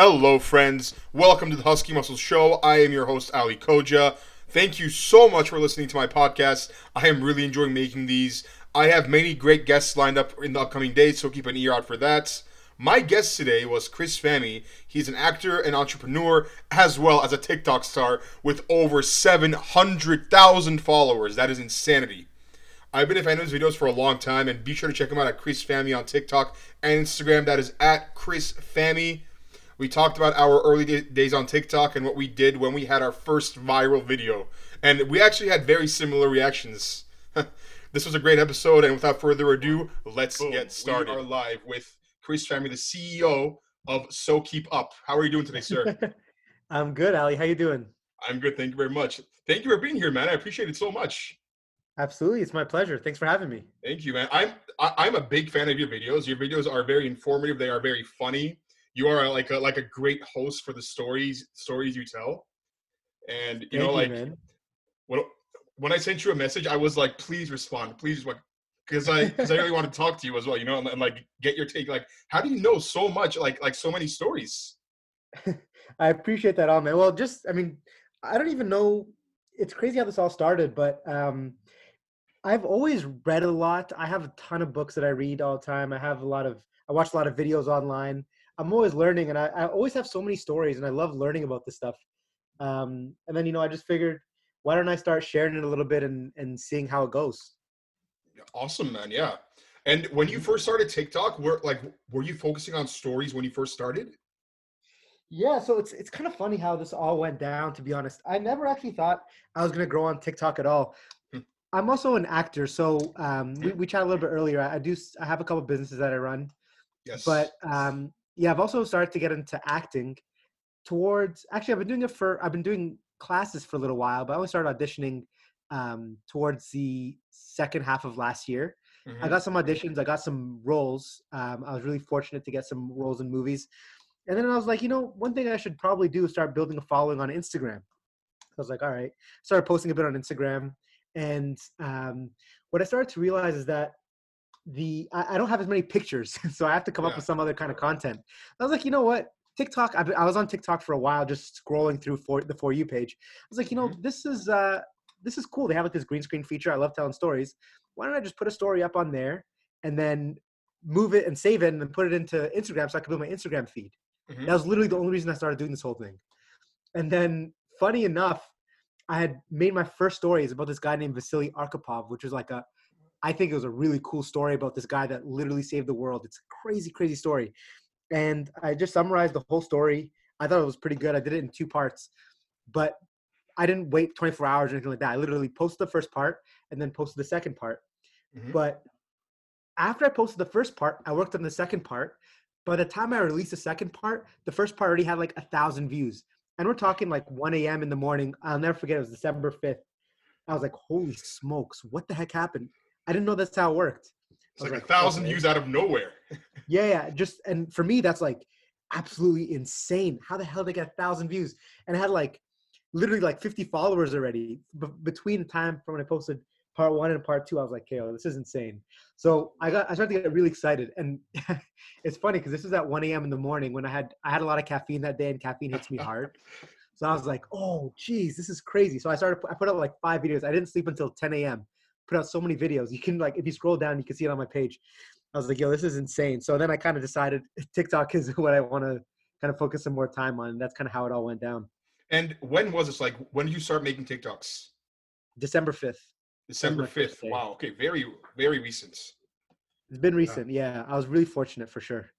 Hello, friends. Welcome to the Husky Muscle Show. I am your host, Ali Koja. Thank you so much for listening to my podcast. I am really enjoying making these. I have many great guests lined up in the upcoming days, so keep an ear out for that. My guest today was Chris Fahmy. He's an actor and entrepreneur, as well as a TikTok star with over 700,000 followers. That is insanity. I've been a fan of his videos for a long time, and be sure to check him out at Chris Fahmy on TikTok and Instagram. That is at Chris Fahmy. We talked about our early days on TikTok and what we did when we had our first viral video. And we actually had very similar reactions. this was a great episode, and without further ado, let's Boom. get started. We are live with Chris Fahmy, the CEO of So Keep Up. How are you doing today, sir? I'm good, Ali. How you doing? I'm good. Thank you very much. Thank you for being here, man. I appreciate it so much. Absolutely, it's my pleasure. Thanks for having me. Thank you, man. I'm I, am i am a big fan of your videos. Your videos are very informative. They are very funny you are like a like a great host for the stories stories you tell. And you Thank know, like you, when when I sent you a message, I was like, please respond, please like because I because I really want to talk to you as well, you know, and, and, like get your take. Like, how do you know so much, like like so many stories? I appreciate that, all man. Well, just I mean, I don't even know. It's crazy how this all started, but um, I've always read a lot. I have a ton of books that I read all the time. I have a lot of I watch a lot of videos online. I'm always learning, and I, I always have so many stories, and I love learning about this stuff. Um, and then you know, I just figured, why don't I start sharing it a little bit and and seeing how it goes? Awesome, man. Yeah. And when you first started TikTok, were like, were you focusing on stories when you first started? Yeah, so it's it's kind of funny how this all went down. To be honest, I never actually thought I was gonna grow on TikTok at all. Hmm. I'm also an actor, so um, we, we chatted a little bit earlier. I, I do I have a couple businesses that I run, yes. But um, yeah, I've also started to get into acting towards actually I've been doing it for I've been doing classes for a little while, but I only started auditioning um, towards the second half of last year. Mm-hmm. I got some auditions, I got some roles. Um, I was really fortunate to get some roles in movies. And then I was like, you know, one thing I should probably do is start building a following on Instagram. I was like, all right, started posting a bit on Instagram. And um, what I started to realize is that the I, I, don't have as many pictures, so I have to come yeah. up with some other kind of content. I was like, you know what? TikTok. I, I was on TikTok for a while, just scrolling through for the for you page. I was like, you know, mm-hmm. this is uh this is cool. They have like this green screen feature. I love telling stories. Why don't I just put a story up on there and then move it and save it and then put it into Instagram so I could build my Instagram feed. Mm-hmm. That was literally the only reason I started doing this whole thing. And then, funny enough, I had made my first stories about this guy named Vasily Arkhipov, which is like a I think it was a really cool story about this guy that literally saved the world. It's a crazy, crazy story. And I just summarized the whole story. I thought it was pretty good. I did it in two parts, but I didn't wait 24 hours or anything like that. I literally posted the first part and then posted the second part. Mm-hmm. But after I posted the first part, I worked on the second part. By the time I released the second part, the first part already had like a thousand views. And we're talking like 1 a.m. in the morning. I'll never forget. It was December 5th. I was like, holy smokes, what the heck happened? I didn't know that's how it worked. It's like, like, a thousand okay. views out of nowhere. yeah, yeah. Just and for me, that's like absolutely insane. How the hell did I get a thousand views? And I had like literally like 50 followers already. But between the time from when I posted part one and part two, I was like, "Okay, this is insane." So I got I started to get really excited, and it's funny because this was at 1 a.m. in the morning when I had I had a lot of caffeine that day, and caffeine hits me hard. so I was like, "Oh, geez, this is crazy." So I started I put up like five videos. I didn't sleep until 10 a.m put out so many videos. You can like if you scroll down, you can see it on my page. I was like, yo, this is insane. So then I kind of decided TikTok is what I want to kind of focus some more time on. And that's kind of how it all went down. And when was this? Like, when did you start making TikToks? December 5th. December 5th. Wow. Okay. Very, very recent. It's been recent. Yeah. I was really fortunate for sure.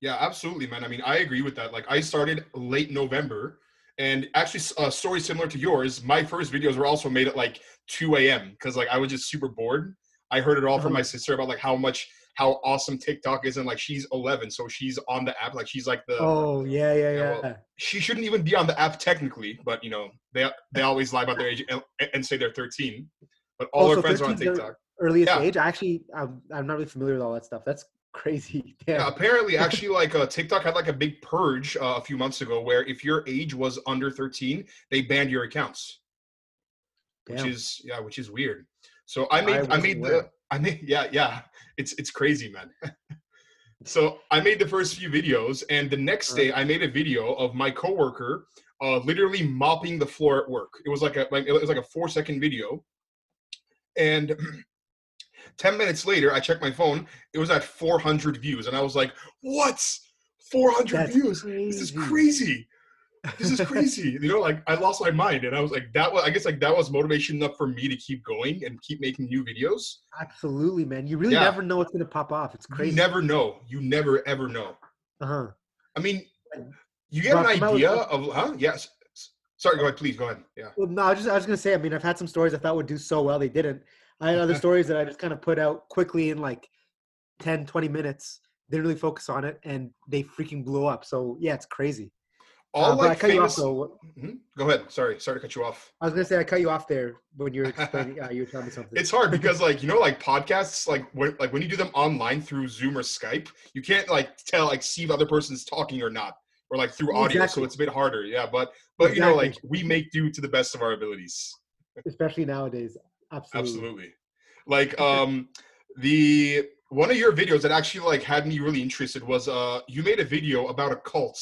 Yeah, absolutely, man. I mean, I agree with that. Like, I started late November and actually, a story similar to yours. My first videos were also made at like 2 a.m. because like I was just super bored. I heard it all from my uh-huh. sister about like how much how awesome TikTok is, and like she's 11, so she's on the app. Like she's like the oh yeah yeah yeah. Know, she shouldn't even be on the app technically, but you know they they always lie about their age and, and say they're 13. But all oh, her friends are on TikTok. Earliest yeah. age. I actually I'm, I'm not really familiar with all that stuff. That's crazy. Damn. Yeah, apparently, actually, like uh, TikTok had like a big purge uh, a few months ago where if your age was under 13, they banned your accounts, Damn. which is yeah, which is weird. So I made I, I made aware. the I made yeah yeah it's it's crazy man. so I made the first few videos, and the next day I made a video of my coworker uh, literally mopping the floor at work. It was like a like it was like a four second video, and 10 minutes later i checked my phone it was at 400 views and i was like what 400 That's views this is crazy. crazy this is crazy you know like i lost my mind and i was like that was i guess like that was motivation enough for me to keep going and keep making new videos Absolutely, man. You really Yeah. never know what's gonna pop off. It's crazy. you never know you never ever know Uh huh. i mean you get Rock an idea of huh yes sorry go ahead please go ahead yeah Well, no, I was just I was gonna say. I mean, I've had some stories I thought would do so well, they didn't. I had other stories that I just kind of put out quickly in like 10, 20 minutes. Didn't really focus on it, and they freaking blew up. So yeah, it's crazy. all Uh, like cut you off famous. Mhm. go ahead sorry sorry to cut you off I was gonna say I cut you off there when you were explaining. uh, you were telling me something. it's hard because like you know like podcasts like when like when you do them online through zoom or skype you can't like tell like see if the other person's talking or not or like through audio so it's a bit harder yeah but but you know like we make do to the best of our abilities especially nowadays. Absolutely. absolutely like um the one of your videos that actually like had me really interested was uh you made a video about a cult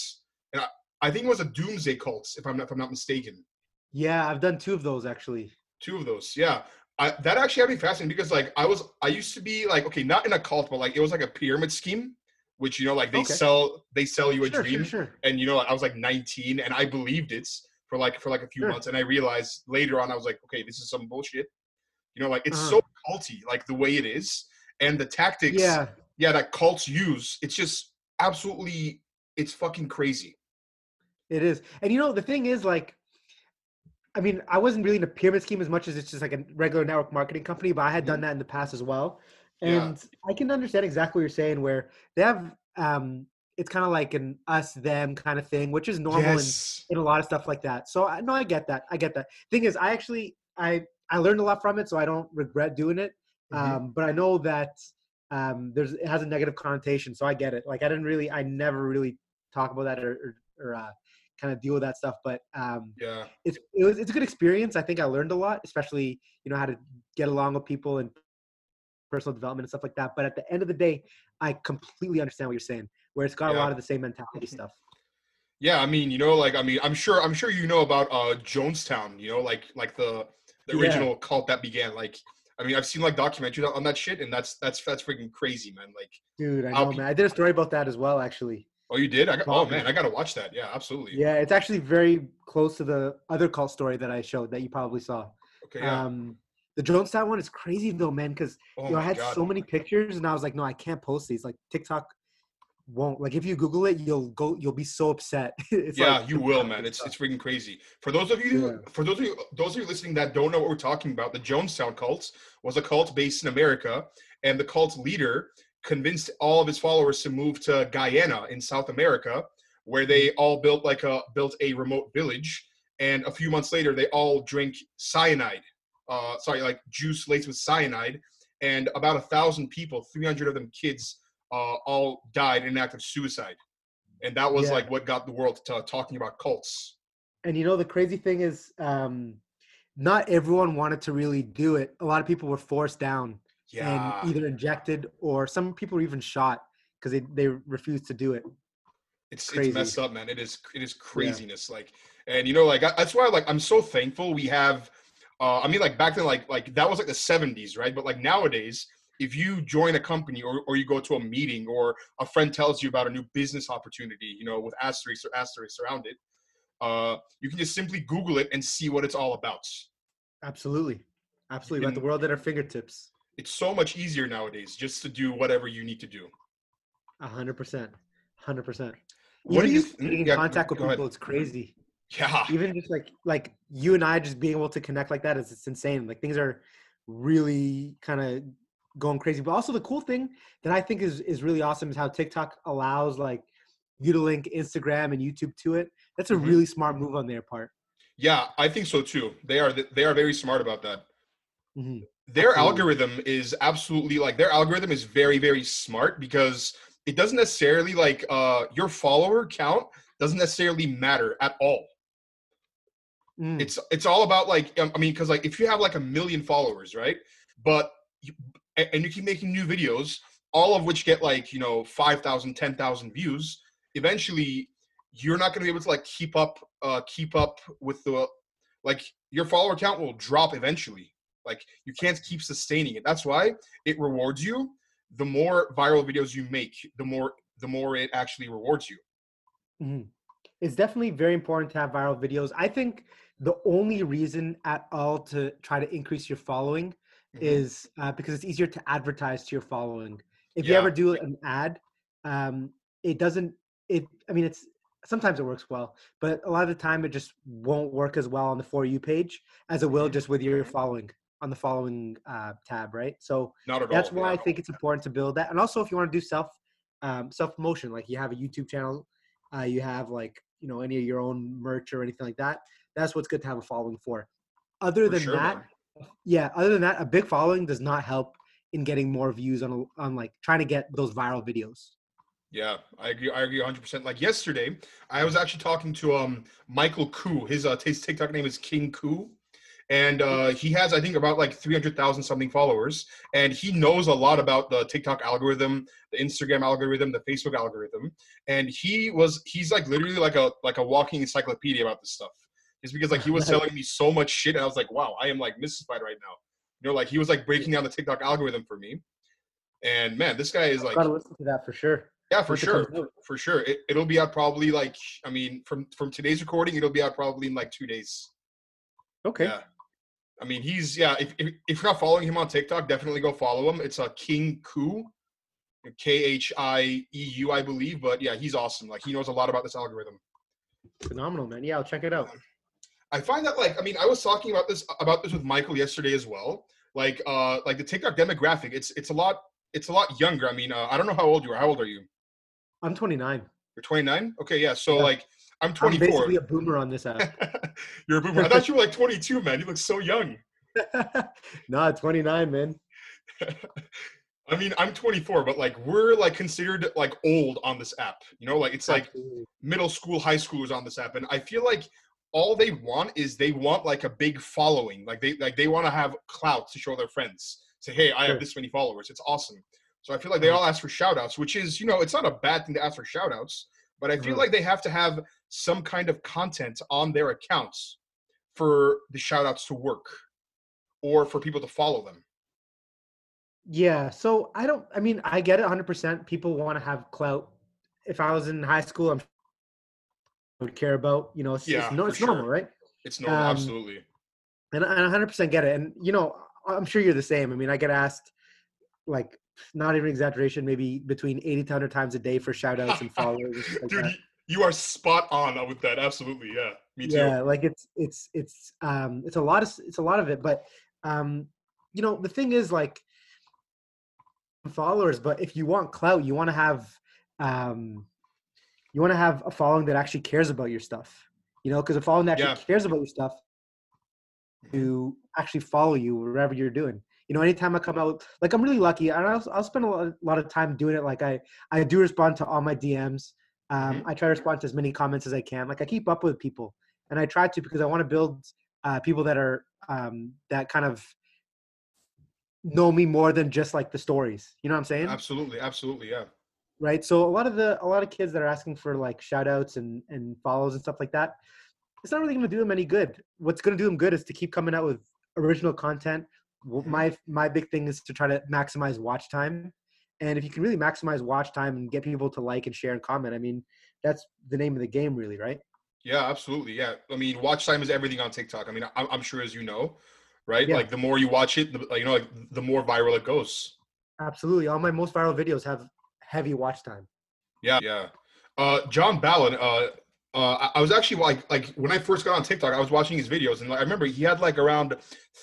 and i, I think it was a doomsday cult if i'm not if i'm not mistaken Yeah, I've done two of those actually. Two of those, yeah. I, that actually had me fascinated because, like, I was, I used to be like, okay, not in a cult, but like, it was like a pyramid scheme, which you know, like they Okay. sell, they sell you a Sure, dream, sure, sure. and you know, I was like 19, and I believed it for like for like a few months, and I realized later on, I was like, okay, this is some bullshit. You know, like it's Uh-huh. so culty, like the way it is, and the tactics, Yeah, yeah, that cults use. It's just absolutely, it's fucking crazy. It is. And you know, the thing is like I mean, I wasn't really in a pyramid scheme as much as it's just like a regular network marketing company, but I had done that in the past as well. Mm-hmm. Yeah. And I can understand exactly what you're saying where they have um it's kind of like an us them kind of thing, which is normal in, Yes. in a lot of stuff like that. So I no, I get that. I get that. Thing is, I actually I I learned a lot from it, so I don't regret doing it. Mhm. Um, but I know that um, there's it has a negative connotation, so I get it. Like I didn't really, I never really talk about that or or, or uh, kind of deal with that stuff. But um, yeah. it's it was it's a good experience. I think I learned a lot, especially you know how to get along with people and personal development and stuff like that. But at the end of the day, I completely understand what you're saying, where it's got a lot of the same mentality stuff. Yeah, I mean, you know, like I mean, I'm sure I'm sure you know about uh Jonestown, you know, like like the the Yeah. original cult that began. Like I mean, I've seen like documentaries on that shit and that's that's that's freaking crazy, man. Like Dude, I know, man. I did a story about that as well, actually. oh you did? I got, oh man, I gotta watch that. Yeah, absolutely. Yeah, it's actually very close to the other cult story that I showed that you probably saw. Okay, yeah. Um, the Jonestown one is crazy though, man, because oh you know, I had God. so many pictures and I was like, no, I can't post these. Like TikTok won't. Like if you Google it, you'll go you'll be so upset. it's yeah, like you will, man. It's it's freaking crazy. For those of you, Yeah. for those of you, those of you listening that don't know what we're talking about, the Jonestown cult was a cult based in America, and the cult leader convinced all of his followers to move to Guyana in South America, where they Mm-hmm. all built like a built a remote village. And a few months later, they all drink cyanide. Uh, sorry, like juice laced with cyanide, and about a thousand people, three hundred of them kids, uh, all died in an act of suicide. And that was Yeah. like what got the world to talking about cults. and you know the crazy thing is um not everyone wanted to really do it a lot of people were forced down Yeah. and either injected or some people were even shot because they, they refused to do it it's crazy. it's messed up, man. It is it is craziness. Like, and you know, like I, that's why like I'm so thankful we have. Uh, I mean, like back then, like like that was like the '70s, right? But like nowadays, if you join a company or or you go to a meeting or a friend tells you about a new business opportunity, you know, with asterisks or asterisks around it, uh, you can just simply Google it and see what it's all about. absolutely absolutely got the world at our fingertips It's so much easier nowadays just to do whatever you need to do. A 100% 100% What even do you in yeah, contact with go ahead. people it's crazy Yeah. even just like like you and i just being able to connect like that is it's insane like things are really kind of going crazy but also the cool thing that i think is is really awesome is how tiktok allows like you to link instagram and youtube to it that's a Mhm. really smart move on their part Yeah, I think so too. They are they are very smart about that. Mhm. their Absolutely. algorithm is absolutely like their algorithm is very very smart because it doesn't necessarily like uh your follower count doesn't necessarily matter at all Mm. it's it's all about like um, i mean because like if you have like a million followers right but and you keep making new videos all of which get like you know 5000 10000 views eventually you're not going to be able to like keep up uh keep up with the like your follower count will drop eventually like you can't keep sustaining it that's why it rewards you the more viral videos you make the more the more it actually rewards you Mhm. It's definitely very important to have viral videos. I think the only reason at all to try to increase your following Mhm. is uh, because it's easier to advertise to your following. If you ever do an ad, um, it doesn't. It. I mean, it's sometimes it works well, but a lot of the time it just won't work as well on the for you page as it will Mhm. just with your following on the following uh, tab, right? So that's all why I yeah. think it's important to build that. And also, if you want to do self um, self promotion, like you have a YouTube channel, uh, you have like you know any of your own merch or anything like that. That's what's good to have a following for. Other For than sure, that, man. Yeah. Other than that, a big following does not help in getting more views on on like trying to get those viral videos. Yeah, I agree. I agree 100. percent Like yesterday, I was actually talking to um Michael Khieu. His uh his TikTok name is King Khieu, and uh he has I think about like 300,000 something followers, and he knows a lot about the TikTok algorithm, the Instagram algorithm, the Facebook algorithm, and he was he's like literally like a like a walking encyclopedia about this stuff. Just because like he was telling me so much shit, and I was like, wow, I am like mystified right now. You know, like he was like breaking down the TikTok algorithm for me, and man, this guy is like Gotta listen to that for sure. yeah, for sure, for sure. It, it'll be out probably like I mean, from from today's recording, it'll be out probably in like two days. Okay. Yeah, I mean, he's yeah. If, if if you're not following him on TikTok, definitely go follow him. It's a uh, King Khieu, K H I E U, I believe. But yeah, he's awesome. Like he knows a lot about this algorithm. Phenomenal, man. Yeah, I'll check it out. I find that like I mean, I was talking about this about this with Michael yesterday as well. Like uh like the TikTok demographic, it's it's a lot it's a lot younger. I mean, uh, I don't know how old you are. How old are you? I'm 29. You're 29. Okay, yeah. So Yeah. like I'm I'm 24. basically a boomer on this app. You're a boomer. I thought you were like 22, man. You look so young. nah, 29, man. I mean, I'm 24, but like we're like considered like old on this app. You know, like it's like Absolutely. middle school, high schoolers on this app, and I feel like all they want is they want like a big following. Like they like they want to have clout to show their friends. Say, hey, I have this many followers. It's awesome. So I feel like they all ask for shout outs, which is, you know, it's not a bad thing to ask for shout outs, but I feel Mhm. like they have to have some kind of content on their accounts for the shout outs to work or for people to follow them. Yeah, so I don't. I mean, I get it 100%. People want to have clout. If I was in high school, I'm would care about. You know, it's, Yeah, it's, no, it's normal, sure. right? It's normal, Um, absolutely. And I 100% get it. And you know, I'm sure you're the same. I mean, I get asked, like, not even exaggeration, maybe between 80 to 100 times a day for shout outs and followers. like Dude, that. you, you are spot on with that. Absolutely, yeah. Me too. yeah like it's it's it's um it's a lot of it's a lot of it but um you know the thing is like followers but if you want clout you want to have um you want to have a following that actually cares about your stuff you know because a following that actually Yeah. cares about your stuff to actually follow you wherever you're doing you know anytime i come out like i'm really lucky and i'll, I'll spend a lot, a lot of time doing it like i i do respond to all my dms um, Mhm. i try to respond to as many comments as i can like i keep up with people and i try to because i want to build uh, people that are um, that kind of know me more than just like the stories you know what i'm saying Absolutely, absolutely, yeah. Right so a lot of the a lot of kids that are asking for like shout outs and and follows and stuff like that it's not really going to do them any good what's going to do them good is to keep coming out with original content Mhm. my my big thing is to try to maximize watch time and if you can really maximize watch time and get people to like and share and comment i mean that's the name of the game really right Yeah, absolutely. Yeah. I mean, watch time is everything on TikTok. I mean, I'm, I'm sure as you know, right? Yeah. Like the more you watch it, the, you know, like the more viral it goes. absolutely all my most viral videos have heavy watch time Yeah, yeah. Uh, John Ballon. Uh, uh, I- was actually like, like when I first got on TikTok, I was watching his videos, and like, I remember he had like around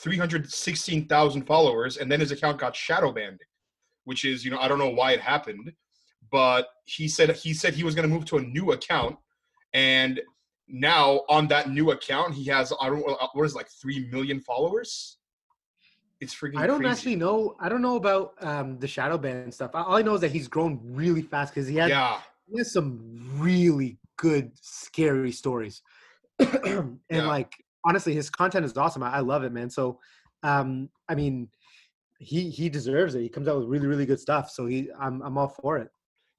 three hundred sixteen thousand followers, and then his account got shadow banned, which is, you know, I don't know why it happened, but he said he said he was going to move to a new account, and now on that new account, he has I don't know what is it, like three million followers. It's freaking. i don't crazy. actually know i don't know about um the shadow ban stuff all i know is that he's grown really fast because he had Yeah, he has some really good scary stories and Yeah. like honestly his content is awesome I, I love it man so um i mean he he deserves it. He comes out with really really good stuff. So he I'm I'm all for it.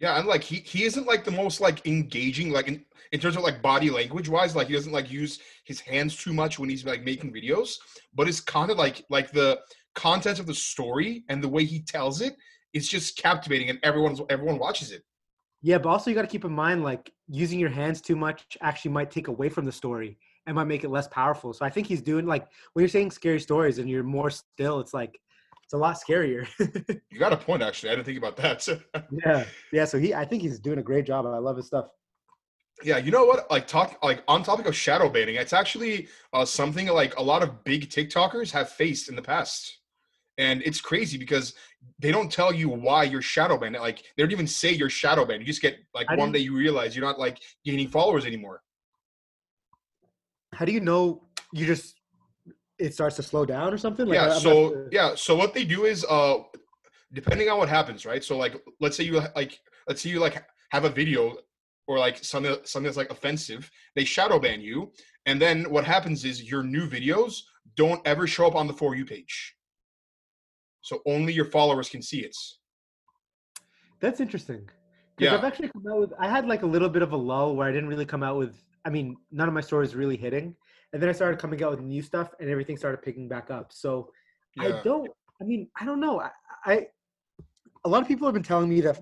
Yeah, and like he he isn't like the most like engaging like in, in terms of like body language wise. Like he doesn't like use his hands too much when he's like making videos. But it's kind of like like the content of the story and the way he tells it is just captivating, and everyone's everyone watches it. Yeah, but also you got to keep in mind like using your hands too much actually might take away from the story and might make it less powerful. So I think he's doing like when you're saying scary stories and you're more still, it's like it's a lot scarier. you got a point, actually. I didn't think about that. yeah, yeah. So he, I think he's doing a great job. I love his stuff. Yeah, you know what? Like talk like on topic of shadow banning, it's actually uh, something like a lot of big TikTokers have faced in the past. And it's crazy because they don't tell you why you're shadow banned. Like they don't even say you're shadow banned. You just get like one day you realize you're not like gaining followers anymore. How do you know you just it starts to slow down or something? Like, yeah. I'm so sure. yeah. So what they do is, uh, depending on what happens, right? So like, let's say you like, let's say you like have a video or like something something that's like offensive. They shadow ban you, and then what happens is your new videos don't ever show up on the for you page. So only your followers can see it. That's interesting. Yeah. I've actually come out with. I had like a little bit of a lull where I didn't really come out with. I mean, none of my stories really hitting and then I started coming out with new stuff, and everything started picking back up. So yeah. I don't. I mean, I don't know. I, I a lot of people have been telling me that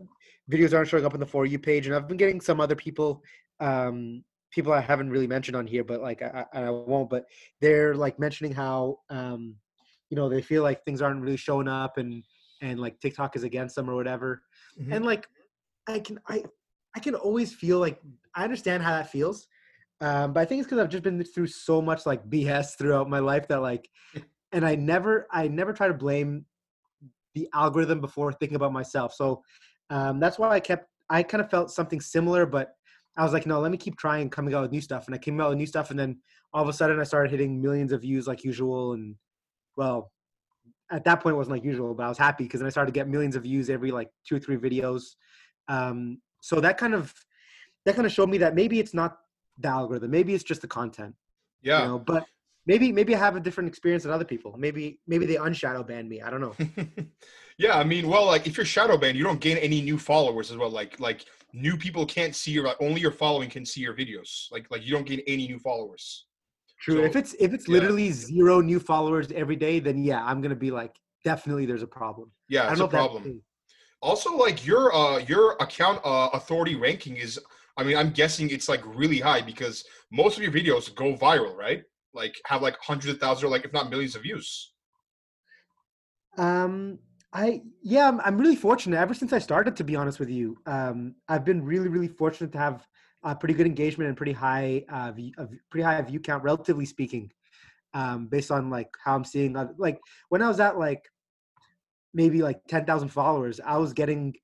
videos aren't showing up on the for you page, and I've been getting some other people, um, people I haven't really mentioned on here, but like I, I won't. But they're like mentioning how, um, you know, they feel like things aren't really showing up, and and like TikTok is against them or whatever. Mm-hmm. And like, I can I I can always feel like I understand how that feels um, but I think it's because I've just been through so much like BS throughout my life that like, and I never, I never try to blame the algorithm before thinking about myself. So um, that's why I kept, I kind of felt something similar, but I was like, no, let me keep trying coming out with new stuff. And I came out with new stuff, and then all of a sudden I started hitting millions of views like usual. And well, at that point it wasn't like usual, but I was happy because then I started to get millions of views every like two or three videos. Um, so that kind of that kind of showed me that maybe it's not the algorithm. Maybe it's just the content. Yeah. You know, but maybe maybe I have a different experience than other people. Maybe maybe they unshadow ban me. I don't know. yeah, I mean, well, like if you're shadow banned, you don't gain any new followers as well. Like like new people can't see your like, only your following can see your videos. Like like you don't gain any new followers. True. So, if it's if it's literally zero new followers every day, then yeah, I'm gonna be like, definitely there's a problem. Yeah, it's a problem. Also, like your uh your account uh authority ranking is I mean, I'm guessing it's like really high because most of your videos go viral, right? Like have like hundreds of thousands or like if not millions of views. Um, I yeah, I'm, I'm really fortunate. Ever since I started, to be honest with you, um, I've been really really fortunate to have a pretty good engagement and pretty high uh, view, pretty high view count, relatively speaking, um, based on like how I'm seeing. like when I was at like maybe like ten thousand followers, I was getting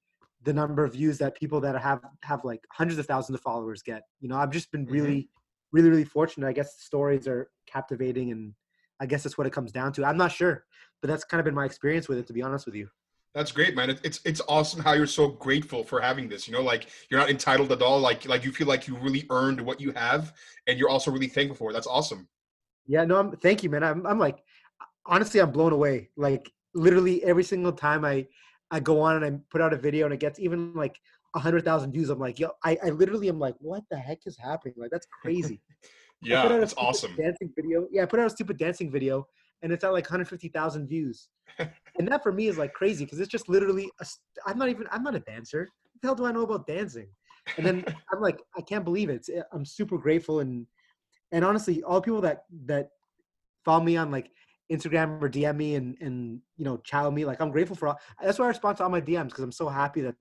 the number of views that people that have have like hundreds of thousands of followers get. You know, I've just been mm-hmm. really, mm-hmm. really, really fortunate. I guess the stories are captivating, and I guess that's what it comes down to. I'm not sure, but that's kind of been my experience with it. To be honest with you. That's great, man. It's it's awesome how you're so grateful for having this. You know, like you're not entitled at all. Like like you feel like you really earned what you have, and you're also really thankful for it. That's awesome. Yeah, no, I'm thank you, man. I'm I'm like honestly, I'm blown away. Like literally every single time I I go on and I put out a video and it gets even like a hundred thousand views. I'm like, yo, I, I literally am like, what the heck is happening? Like that's crazy. yeah, it's awesome. Dancing video. Yeah, I put out a stupid dancing video and it's at like 150,000 views. and that for me is like crazy because it's just literally, i am not even, I'm not a dancer. What the hell do I know about dancing? And then I'm like, I can't believe it. It's, eh, I'm super grateful and, and honestly, all people that, that follow me on like Instagram or DM me and and you know chow me. Like I'm grateful for all. That's why I respond to all my DMs because I'm so happy that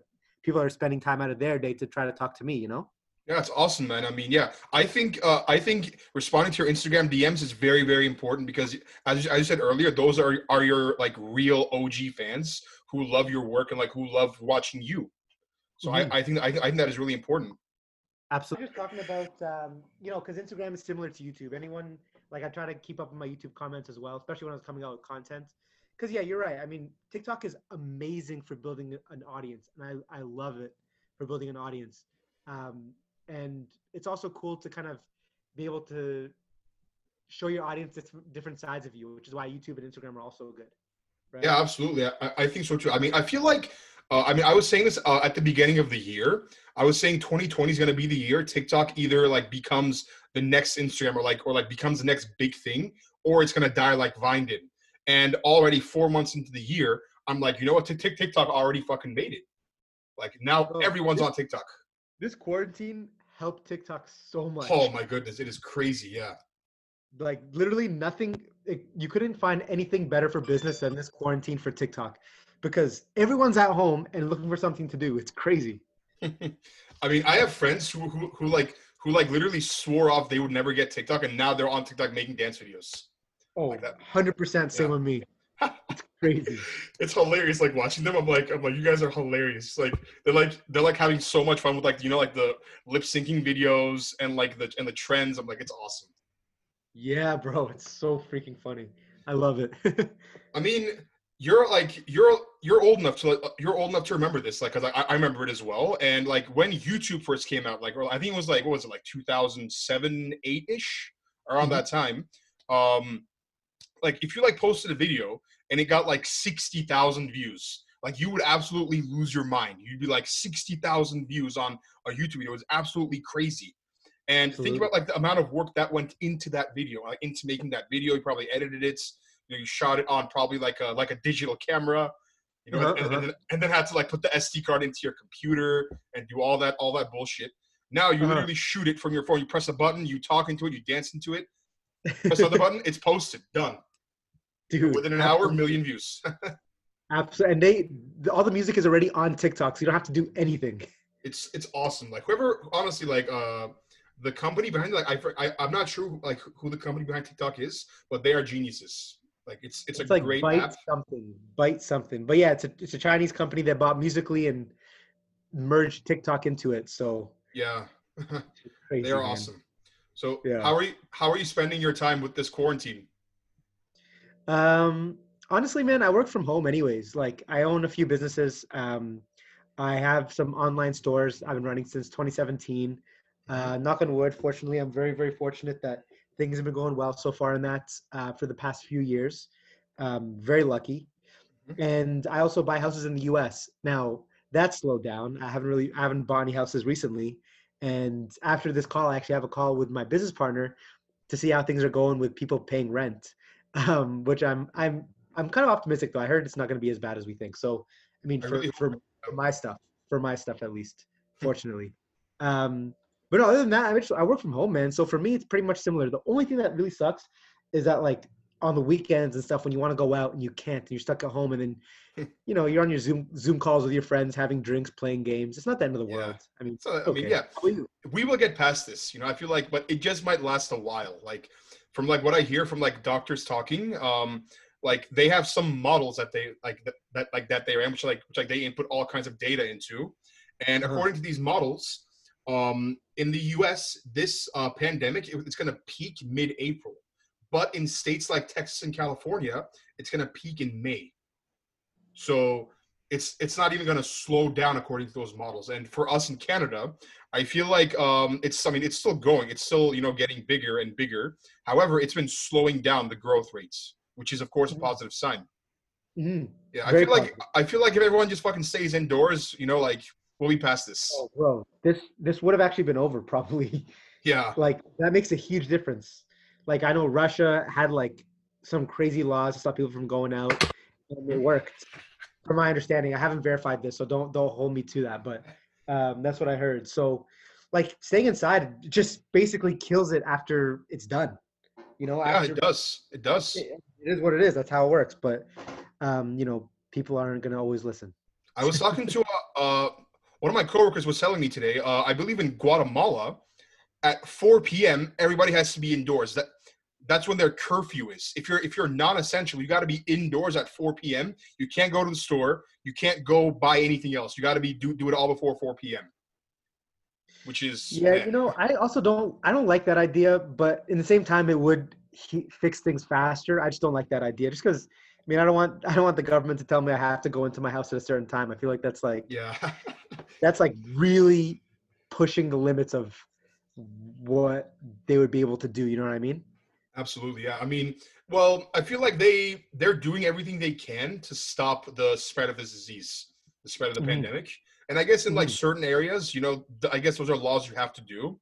people are spending time out of their day to try to talk to me. You know. Yeah, it's awesome, man. I mean, yeah, I think uh, I think responding to your Instagram DMs is very, very important because, as, as you said earlier, those are are your like real OG fans who love your work and like who love watching you. So mm-hmm. I, I think I, I think that is really important. Absolutely. Just talking about um, you know because Instagram is similar to YouTube. Anyone like I try to keep up with my YouTube comments as well, especially when I was coming out with content. Because yeah, you're right. I mean, TikTok is amazing for building an audience, and I I love it for building an audience. Um, and it's also cool to kind of be able to show your audience different sides of you, which is why YouTube and Instagram are also good. Right? Yeah, absolutely. I, I think so too. I mean, I feel like, uh, I mean, I was saying this uh, at the beginning of the year. I was saying 2020 is going to be the year TikTok either like becomes the next Instagram or like or like becomes the next big thing, or it's going to die like Vine did. And already four months into the year, I'm like, you know what? Tik Tik- TikTok already fucking made it. Like now Oh, everyone's this- on TikTok. This quarantine helped TikTok so much. Oh my goodness, it is crazy. Yeah. Like literally nothing. It, you couldn't find anything better for business than this quarantine for TikTok, because everyone's at home and looking for something to do. It's crazy. I mean, I have friends who, who who like who like literally swore off they would never get TikTok, and now they're on TikTok making dance videos. Oh, Like that. 100% same Yeah. with me. It's crazy. it's hilarious like watching them i'm like i'm like you guys are hilarious like they're like they're like having so much fun with like you know like the lip syncing videos and like the and the trends i'm like it's awesome Yeah, bro, it's so freaking funny. I love it. i mean you're like you're you're old enough to you're old enough to remember this like because I, I remember it as well. And like when youtube first came out like i think it was like what was it like 2007 8ish around Mhm. that time um like if you like posted a video and it got like 60,000 views like you would absolutely lose your mind. You'd be like 60,000 views on a youtube video. It's absolutely crazy. And think about like the amount of work that went into that video like into making that video. You probably edited it know you shot it on probably like a like a digital camera you know Uh-huh, and, and, uh-huh. then, and then had to like put the sd card into your computer and do all that all that bullshit now you Uh-huh. literally shoot it from your phone you press a button you talk into it you dance into it press another button it's posted done Dude, within an hour million views Absolutely. And they the, all the music is already on TikTok, so you don't have to do anything. it's it's awesome like whoever honestly like uh the company behind like I, I i'm not sure like who the company behind tiktok is but they are geniuses like it's it's, It's, a like great bite app something, bite something. But yeah, it's a it's a Chinese company that bought Musical.ly and merged TikTok into it. So yeah crazy. they're man. awesome so Yeah. how are you how are you spending your time with this quarantine Um, honestly, man, I work from home anyways. Like I own a few businesses. Um, I have some online stores I've been running since 2017. Uh, knock on wood. Fortunately, I'm very, very fortunate that things have been going well so far in that uh, for the past few years. Um, very lucky. And I also buy houses in the U.S. Now that slowed down. I haven't really, I haven't bought any houses recently. And after this call, I actually have a call with my business partner to see how things are going with people paying rent um, which I'm I'm I'm kind of optimistic though. I heard it's not going to be as bad as we think. So I mean, for for, for my stuff, for my stuff at least, fortunately. Um, but no, other than that, I actually, I work from home, man. So for me, it's pretty much similar. The only thing that really sucks is that like on the weekends and stuff when you want to go out and you can't, and you're stuck at home, and then you know you're on your Zoom Zoom calls with your friends, having drinks, playing games. It's not the end of the Yeah. world. I mean, so i okay. mean yeah How about you? we will get past this you know i feel like but it just might last a while like from like what i hear from like doctors talking um like they have some models that they like that, that like that they ran which like which like they input all kinds of data into and Uh-huh. according to these models um in the us this uh pandemic it- it's going to peak mid-april but in states like texas and california it's going to peak in may. So it's it's not even going to slow down according to those models. And for us in canada i feel like um it's i mean it's still going. It's still you know getting bigger and bigger. However it's been slowing down the growth rates which is of course a Mhm. positive sign. Mhm. yeah i Very feel like i feel like if everyone just fucking stays indoors you know like we'll be past this Oh, bro, this this would have actually been over probably. yeah like that makes a huge difference. Like I know Russia had like some crazy laws to stop people from going out, and it worked. From my understanding, I haven't verified this, so don't don't hold me to that. But um, that's what I heard. So, like staying inside just basically kills it after it's done. You know, yeah after it does it does it it is what it is. That's how it works. But um, you know, people aren't gonna always listen. I was talking to a, uh, one of my coworkers was telling me today. Uh, I believe in Guatemala, at 4 p.m. everybody has to be indoors. That that's when their curfew is. If you're if you're non-essential, you got to be indoors at 4 p.m. You can't go to the store. You can't go buy anything else. You got to be do do it all before 4 p.m. Which is Yeah, you know, I also don't I don't like that idea, but in the same time, it would he- fix things faster. I just don't like that idea, just because. I mean, I don't want I don't want the government to tell me I have to go into my house at a certain time. I feel like that's like yeah. that's like really pushing the limits of what they would be able to do. You know what I mean? Absolutely, yeah. I mean, well, I feel like they they're doing everything they can to stop the spread of this disease, the spread of the Mhm. pandemic. And I guess in like Mhm. certain areas, you know, I guess those are laws you have to do.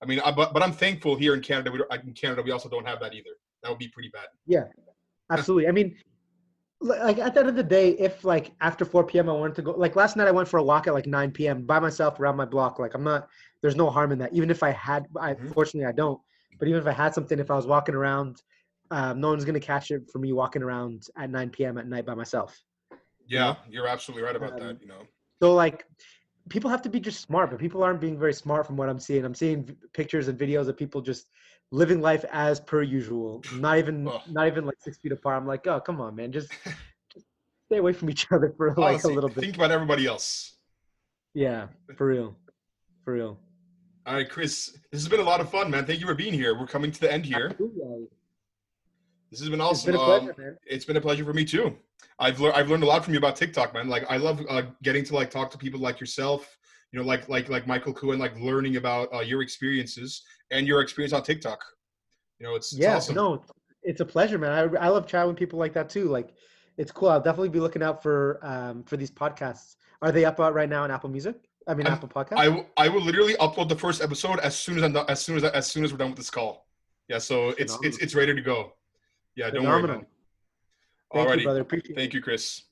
I mean, I, but but I'm thankful here in Canada. We in Canada we also don't have that either. That would be pretty bad. Yeah, absolutely. I mean, like at the end of the day, if like after 4 p.m. I wanted to go, like last night I went for a walk at like 9 p.m. by myself around my block. Like I'm not, there's no harm in that. Even if I had, I Mhm. fortunately I don't. But even if I had something, if I was walking around, um, no one's gonna catch it for me walking around at 9 p.m. at night by myself. Yeah, you're absolutely right about Um, that. You know. So like, people have to be just smart, but people aren't being very smart from what I'm seeing. I'm seeing pictures and videos of people just living life as per usual, not even not even like six feet apart. I'm like, oh come on, man, just, just stay away from each other for like Honestly, a little bit. Think about everybody else. Yeah, for real, for real. All right, Chris. This has been a lot of fun, man. Thank you for being here. We're coming to the end here. Absolutely. This has been It's awesome. been a Um, pleasure, man. it's been a pleasure for me too. I've learned I've learned a lot from you about TikTok, man. Like I love uh, getting to like talk to people like yourself, you know, like like like Michael and like learning about uh, your experiences and your experience on TikTok. You know, it's, it's Yeah, awesome. no, it's a pleasure, man. I, I love chatting with people like that too. Like, it's cool. I'll definitely be looking out for um for these podcasts. Are they up uh, right now on Apple Music? I mean, I'm- Apple Podcast. I w- I will literally upload the first episode as soon as I'm done, as soon as as soon as we're done with this call. Yeah, so it's it's Phenomenal. it's ready to go. Yeah, don't worry, man. Thank Alrighty, you, brother. Appreciate it. thank you, Chris.